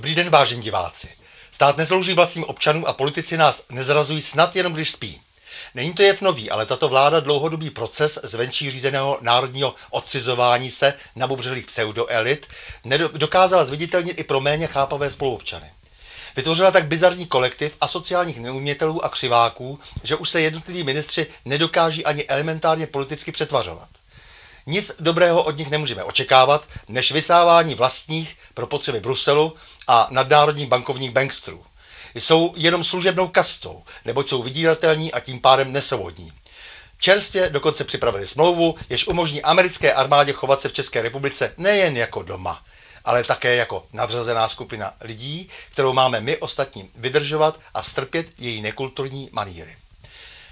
Dobrý den, vážení diváci. Stát neslouží vlastním občanům a politici nás nezrazují snad jenom, když spí. Není to jev nový, ale tato vláda dlouhodobý proces zvenčí řízeného národního odcizování se na bubřelých pseudoelit dokázala zviditelnit i pro méně chápavé spoluobčany. Vytvořila tak bizarní kolektiv asociálních neumětelů a křiváků, že už se jednotliví ministři nedokáží ani elementárně politicky přetvařovat. Nic dobrého od nich nemůžeme očekávat, než vysávání vlastních pro potřeby Bruselu a nadnárodních bankovních bankstrů. Jsou jenom služebnou kastou, neboť jsou vydíratelní a tím pádem nesvobodní. Čerstvě dokonce připravili smlouvu, jež umožní americké armádě chovat se v České republice nejen jako doma, ale také jako nadřazená skupina lidí, kterou máme my ostatním vydržovat a strpět její nekulturní maníry.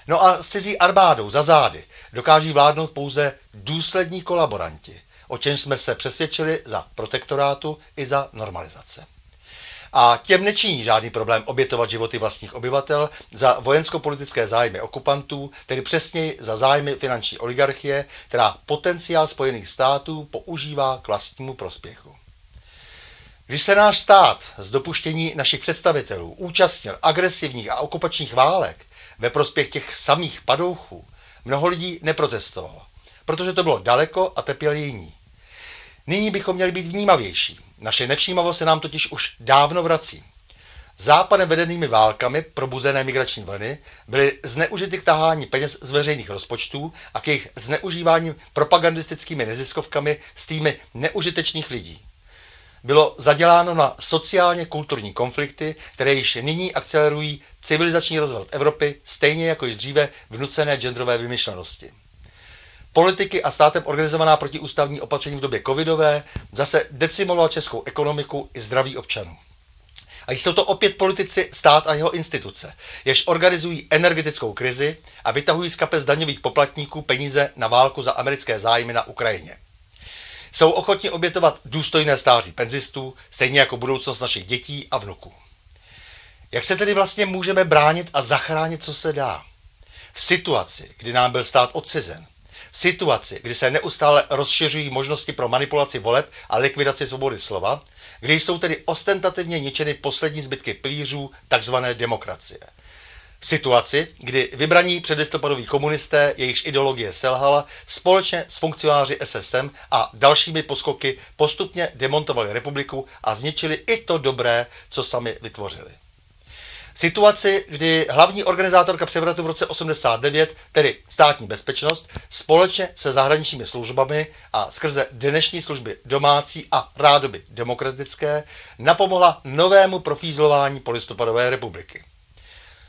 No a s cizí armádou za zády dokáží vládnout pouze důslední kolaboranti, o čem jsme se přesvědčili za protektorátu i za normalizace. A těm nečiní žádný problém obětovat životy vlastních obyvatel za vojensko-politické zájmy okupantů, tedy přesněji za zájmy finanční oligarchie, která potenciál Spojených států používá k vlastnímu prospěchu. Když se náš stát z dopuštění našich představitelů účastnil agresivních a okupačních válek ve prospěch těch samých padouchů, mnoho lidí neprotestovalo, protože to bylo daleko a trpěli jiní. Nyní bychom měli být vnímavější. Naše nevšímavost se nám totiž už dávno vrací. Západem vedenými válkami probuzené migrační vlny byly zneužity k tahání peněz z veřejných rozpočtů a k jejich zneužívání propagandistickými neziskovkami s týmy neužitečných lidí. Bylo zaděláno na sociálně kulturní konflikty, které již nyní akcelerují civilizační rozvrat Evropy, stejně jako již dříve vnucené genderové vymyšlenosti politiky a státem organizovaná protiústavní opatření v době covidové zase decimovala českou ekonomiku i zdraví občanů. A jsou to opět politici, stát a jeho instituce, jež organizují energetickou krizi a vytahují z kapes daňových poplatníků peníze na válku za americké zájmy na Ukrajině. Jsou ochotni obětovat důstojné stáří penzistů, stejně jako budoucnost našich dětí a vnuků. Jak se tedy vlastně můžeme bránit a zachránit, co se dá? V situaci, kdy nám byl stát odcizen, v situaci, kdy se neustále rozšiřují možnosti pro manipulaci voleb a likvidaci svobody slova, kdy jsou tedy ostentativně ničeny poslední zbytky pilířů takzvané demokracie. V situaci, kdy vybraní předlistopadoví komunisté, jejichž ideologie selhala, společně s funkcionáři SSM a dalšími poskoky postupně demontovali republiku a zničili i to dobré, co sami vytvořili situaci, kdy hlavní organizátorka převratu v roce 89, tedy státní bezpečnost, společně se zahraničními službami a skrze dnešní služby domácí a rádoby demokratické napomohla novému profízlování polistopadové republiky.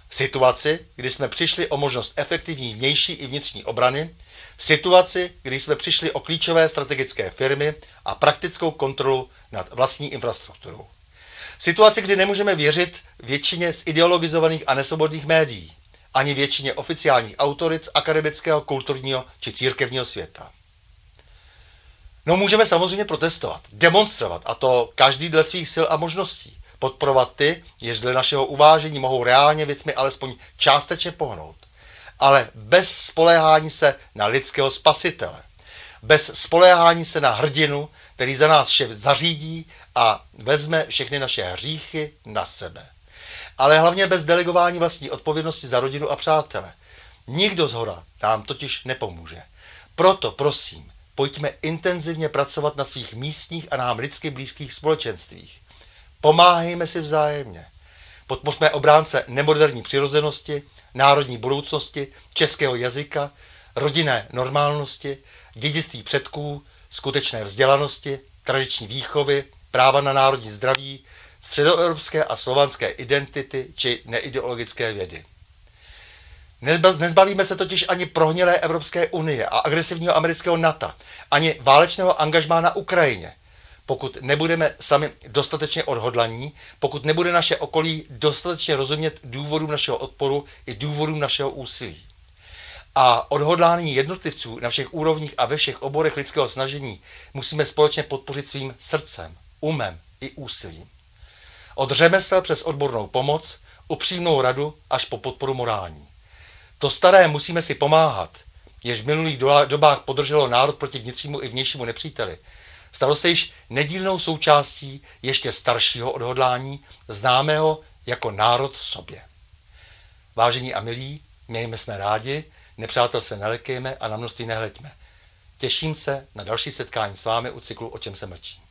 V situaci, kdy jsme přišli o možnost efektivní vnější i vnitřní obrany, v situaci, kdy jsme přišli o klíčové strategické firmy a praktickou kontrolu nad vlastní infrastrukturou. V situaci, kdy nemůžeme věřit většině z ideologizovaných a nesvobodných médií, ani většině oficiálních autoric akademického, kulturního či církevního světa. No můžeme samozřejmě protestovat, demonstrovat, a to každý dle svých sil a možností. Podporovat ty, jež dle našeho uvážení mohou reálně věcmi alespoň částečně pohnout. Ale bez spoléhání se na lidského spasitele. Bez spoléhání se na hrdinu, který za nás vše zařídí a vezme všechny naše hříchy na sebe. Ale hlavně bez delegování vlastní odpovědnosti za rodinu a přátele. Nikdo z hora nám totiž nepomůže. Proto prosím, pojďme intenzivně pracovat na svých místních a nám lidsky blízkých společenstvích. Pomáhejme si vzájemně. Podpořme obránce nemoderní přirozenosti, národní budoucnosti, českého jazyka, rodinné normálnosti, dědictví předků, skutečné vzdělanosti, tradiční výchovy, práva na národní zdraví, středoevropské a slovanské identity či neideologické vědy. Nezbavíme se totiž ani prohnilé Evropské unie a agresivního amerického NATO, ani válečného angažmá na Ukrajině, pokud nebudeme sami dostatečně odhodlaní, pokud nebude naše okolí dostatečně rozumět důvodům našeho odporu i důvodům našeho úsilí. A odhodlání jednotlivců na všech úrovních a ve všech oborech lidského snažení musíme společně podpořit svým srdcem, umem i úsilím. Od řemesel přes odbornou pomoc, upřímnou radu až po podporu morální. To staré musíme si pomáhat, jež v minulých dobách podrželo národ proti vnitřnímu i vnějšímu nepříteli. Stalo se již nedílnou součástí ještě staršího odhodlání, známého jako národ sobě. Vážení a milí, mějme jsme rádi, nepřátel se nelekejme a na množství nehleďme. Těším se na další setkání s vámi u cyklu O čem se mlčí.